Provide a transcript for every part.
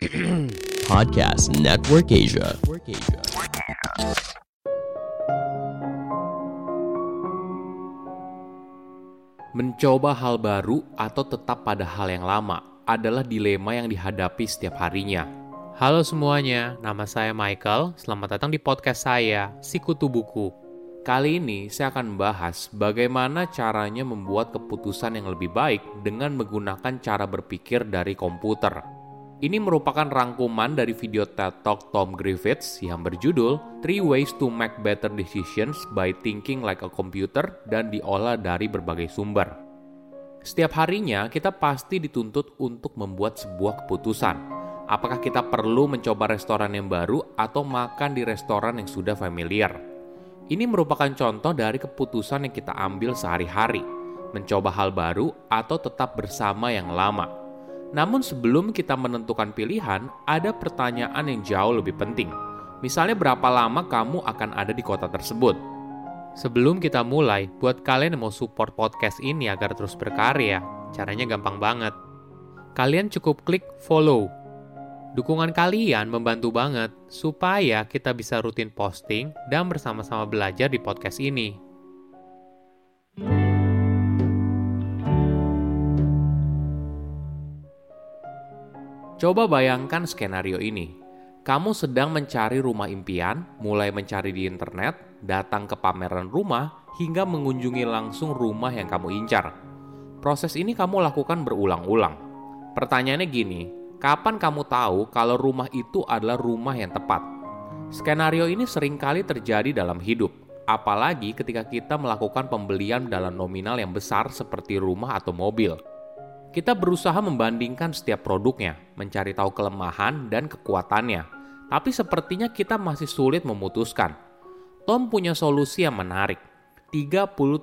Podcast Network Asia. Mencoba hal baru atau tetap pada hal yang lama adalah dilema yang dihadapi setiap harinya. Halo semuanya, nama saya Michael. Selamat datang di podcast saya, Sikutu Buku. Kali ini saya akan membahas bagaimana caranya membuat keputusan yang lebih baik dengan menggunakan cara berpikir dari komputer. Ini merupakan rangkuman dari video TED Talk Tom Griffiths yang berjudul Three Ways to Make Better Decisions by Thinking Like a Computer dan diolah dari berbagai sumber. Setiap harinya kita pasti dituntut untuk membuat sebuah keputusan. Apakah kita perlu mencoba restoran yang baru atau makan di restoran yang sudah familiar? Ini merupakan contoh dari keputusan yang kita ambil sehari-hari, mencoba hal baru atau tetap bersama yang lama. Namun sebelum kita menentukan pilihan, ada pertanyaan yang jauh lebih penting. Misalnya berapa lama kamu akan ada di kota tersebut? Sebelum kita mulai, buat kalian yang mau support podcast ini agar terus berkarya, caranya gampang banget. Kalian cukup klik follow. Dukungan kalian membantu banget supaya kita bisa rutin posting dan bersama-sama belajar di podcast ini. Coba bayangkan skenario ini. Kamu sedang mencari rumah impian, mulai mencari di internet, datang ke pameran rumah, hingga mengunjungi langsung rumah yang kamu incar. Proses ini kamu lakukan berulang-ulang. Pertanyaannya gini, kapan kamu tahu kalau rumah itu adalah rumah yang tepat? Skenario ini sering kali terjadi dalam hidup, apalagi ketika kita melakukan pembelian dalam nominal yang besar seperti rumah atau mobil. Kita berusaha membandingkan setiap produknya, mencari tahu kelemahan dan kekuatannya. Tapi sepertinya kita masih sulit memutuskan. Tom punya solusi yang menarik, 37%.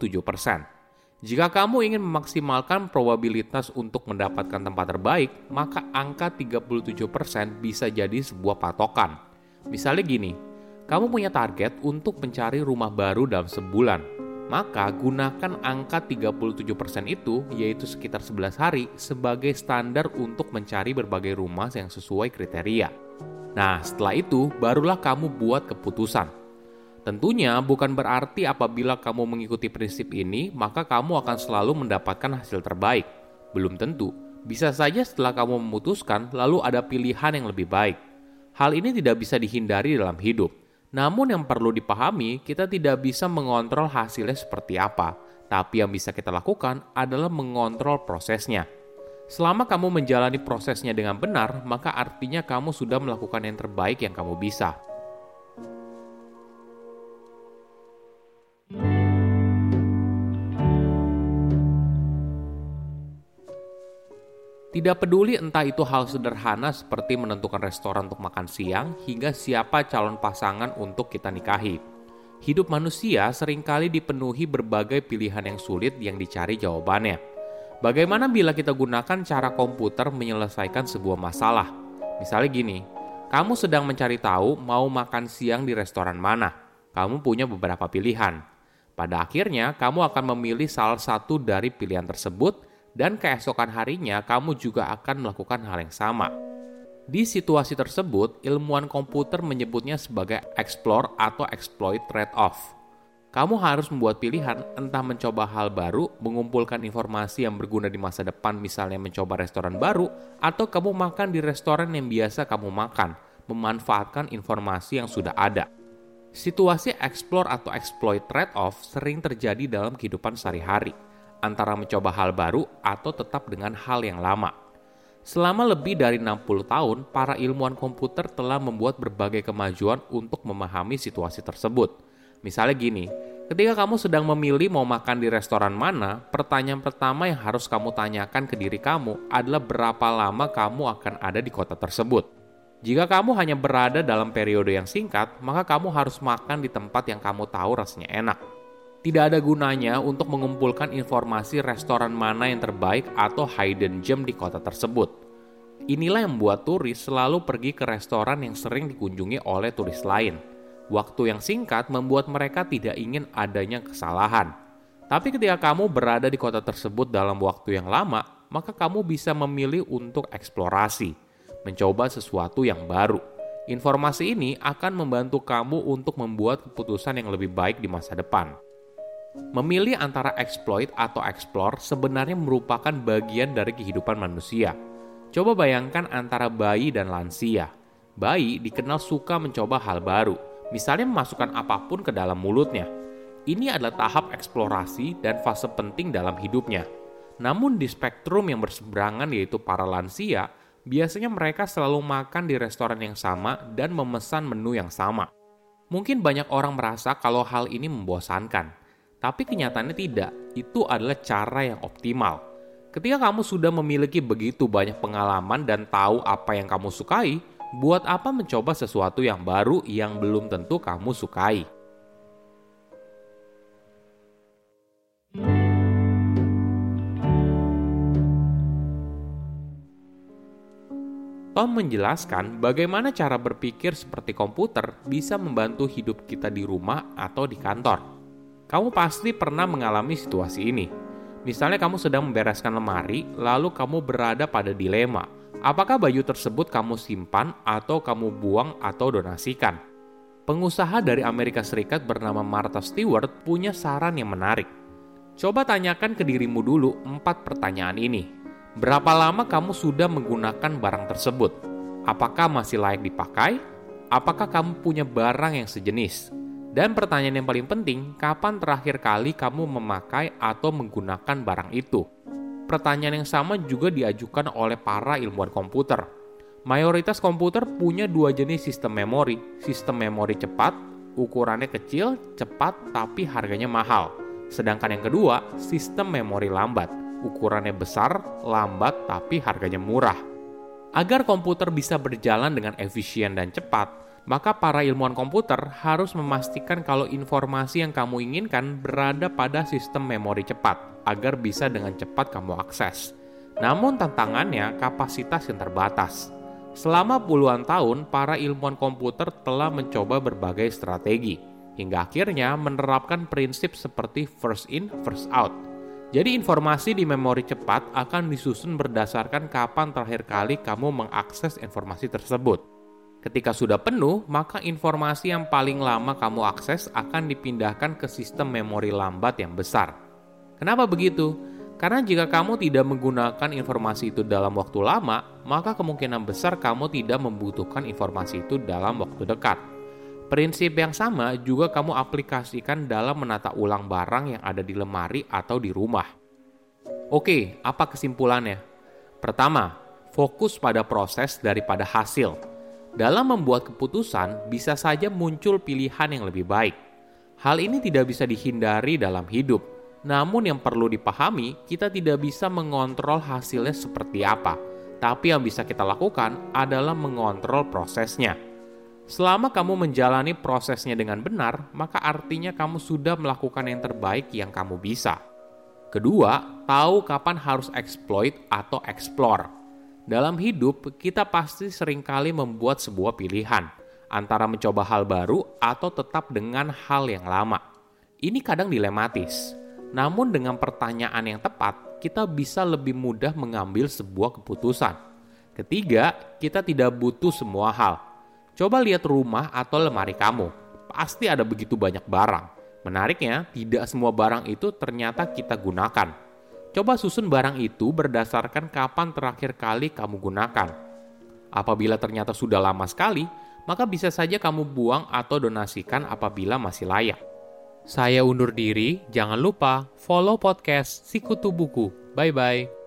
Jika kamu ingin memaksimalkan probabilitas untuk mendapatkan tempat terbaik, maka angka 37% bisa jadi sebuah patokan. Misalnya gini, kamu punya target untuk mencari rumah baru dalam sebulan maka gunakan angka 37% itu, yaitu sekitar 11 hari, sebagai standar untuk mencari berbagai rumah yang sesuai kriteria. Nah, setelah itu barulah kamu buat keputusan. Tentunya bukan berarti apabila kamu mengikuti prinsip ini, maka kamu akan selalu mendapatkan hasil terbaik. Belum tentu. Bisa saja setelah kamu memutuskan, lalu ada pilihan yang lebih baik. Hal ini tidak bisa dihindari dalam hidup namun yang perlu dipahami, kita tidak bisa mengontrol hasilnya seperti apa, tapi yang bisa kita lakukan adalah mengontrol prosesnya. Selama kamu menjalani prosesnya dengan benar, maka artinya kamu sudah melakukan yang terbaik yang kamu bisa. Tidak peduli entah itu hal sederhana seperti menentukan restoran untuk makan siang hingga siapa calon pasangan untuk kita nikahi. Hidup manusia sering kali dipenuhi berbagai pilihan yang sulit yang dicari jawabannya. Bagaimana bila kita gunakan cara komputer menyelesaikan sebuah masalah? Misalnya gini, kamu sedang mencari tahu mau makan siang di restoran mana. Kamu punya beberapa pilihan. Pada akhirnya, kamu akan memilih salah satu dari pilihan tersebut dan keesokan harinya kamu juga akan melakukan hal yang sama. Di situasi tersebut, ilmuwan komputer menyebutnya sebagai explore atau exploit trade-off. Kamu harus membuat pilihan entah mencoba hal baru, mengumpulkan informasi yang berguna di masa depan misalnya mencoba restoran baru, atau kamu makan di restoran yang biasa kamu makan, memanfaatkan informasi yang sudah ada. Situasi explore atau exploit trade-off sering terjadi dalam kehidupan sehari-hari antara mencoba hal baru atau tetap dengan hal yang lama. Selama lebih dari 60 tahun, para ilmuwan komputer telah membuat berbagai kemajuan untuk memahami situasi tersebut. Misalnya gini, ketika kamu sedang memilih mau makan di restoran mana, pertanyaan pertama yang harus kamu tanyakan ke diri kamu adalah berapa lama kamu akan ada di kota tersebut. Jika kamu hanya berada dalam periode yang singkat, maka kamu harus makan di tempat yang kamu tahu rasanya enak tidak ada gunanya untuk mengumpulkan informasi restoran mana yang terbaik atau hidden gem di kota tersebut. Inilah yang membuat turis selalu pergi ke restoran yang sering dikunjungi oleh turis lain. Waktu yang singkat membuat mereka tidak ingin adanya kesalahan. Tapi ketika kamu berada di kota tersebut dalam waktu yang lama, maka kamu bisa memilih untuk eksplorasi, mencoba sesuatu yang baru. Informasi ini akan membantu kamu untuk membuat keputusan yang lebih baik di masa depan. Memilih antara exploit atau explore sebenarnya merupakan bagian dari kehidupan manusia. Coba bayangkan antara bayi dan lansia. Bayi dikenal suka mencoba hal baru, misalnya memasukkan apa pun ke dalam mulutnya. Ini adalah tahap eksplorasi dan fase penting dalam hidupnya. Namun di spektrum yang berseberangan yaitu para lansia, biasanya mereka selalu makan di restoran yang sama dan memesan menu yang sama. Mungkin banyak orang merasa kalau hal ini membosankan, tapi kenyataannya tidak. Itu adalah cara yang optimal. Ketika kamu sudah memiliki begitu banyak pengalaman dan tahu apa yang kamu sukai, buat apa mencoba sesuatu yang baru yang belum tentu kamu sukai? Tom menjelaskan bagaimana cara berpikir seperti komputer bisa membantu hidup kita di rumah atau di kantor. Kamu pasti pernah mengalami situasi ini. Misalnya kamu sedang membereskan lemari, lalu kamu berada pada dilema. Apakah baju tersebut kamu simpan atau kamu buang atau donasikan? Pengusaha dari Amerika Serikat bernama Martha Stewart punya saran yang menarik. Coba tanyakan ke dirimu dulu empat pertanyaan ini. Berapa lama kamu sudah menggunakan barang tersebut? Apakah masih layak dipakai? Apakah kamu punya barang yang sejenis? Dan pertanyaan yang paling penting, kapan terakhir kali kamu memakai atau menggunakan barang itu? Pertanyaan yang sama juga diajukan oleh para ilmuwan komputer. Mayoritas komputer punya dua jenis sistem memori, sistem memori cepat, ukurannya kecil, cepat, tapi harganya mahal. Sedangkan yang kedua, sistem memori lambat, ukurannya besar, lambat, tapi harganya murah. Agar komputer bisa berjalan dengan efisien dan cepat, maka para ilmuwan komputer harus memastikan kalau informasi yang kamu inginkan berada pada sistem memori cepat, agar bisa dengan cepat kamu akses. Namun tantangannya kapasitas yang terbatas. Selama puluhan tahun, para ilmuwan komputer telah mencoba berbagai strategi, hingga akhirnya menerapkan prinsip seperti first in, first out – jadi informasi di memori cepat akan disusun berdasarkan kapan terakhir kali kamu mengakses informasi tersebut. Ketika sudah penuh, maka informasi yang paling lama kamu akses akan dipindahkan ke sistem memori lambat yang besar. Kenapa begitu? Karena jika kamu tidak menggunakan informasi itu dalam waktu lama, maka kemungkinan besar kamu tidak membutuhkan informasi itu dalam waktu dekat. Prinsip yang sama juga kamu aplikasikan dalam menata ulang barang yang ada di lemari atau di rumah. Oke, apa kesimpulannya? Pertama, fokus pada proses daripada hasil. Dalam membuat keputusan, bisa saja muncul pilihan yang lebih baik. Hal ini tidak bisa dihindari dalam hidup, namun yang perlu dipahami, kita tidak bisa mengontrol hasilnya seperti apa. Tapi yang bisa kita lakukan adalah mengontrol prosesnya. Selama kamu menjalani prosesnya dengan benar, maka artinya kamu sudah melakukan yang terbaik yang kamu bisa. Kedua, tahu kapan harus exploit atau explore. Dalam hidup, kita pasti sering kali membuat sebuah pilihan antara mencoba hal baru atau tetap dengan hal yang lama. Ini kadang dilematis. Namun dengan pertanyaan yang tepat, kita bisa lebih mudah mengambil sebuah keputusan. Ketiga, kita tidak butuh semua hal Coba lihat rumah atau lemari kamu. Pasti ada begitu banyak barang. Menariknya, tidak semua barang itu ternyata kita gunakan. Coba susun barang itu berdasarkan kapan terakhir kali kamu gunakan. Apabila ternyata sudah lama sekali, maka bisa saja kamu buang atau donasikan apabila masih layak. Saya undur diri, jangan lupa follow podcast Sikutu Buku. Bye-bye.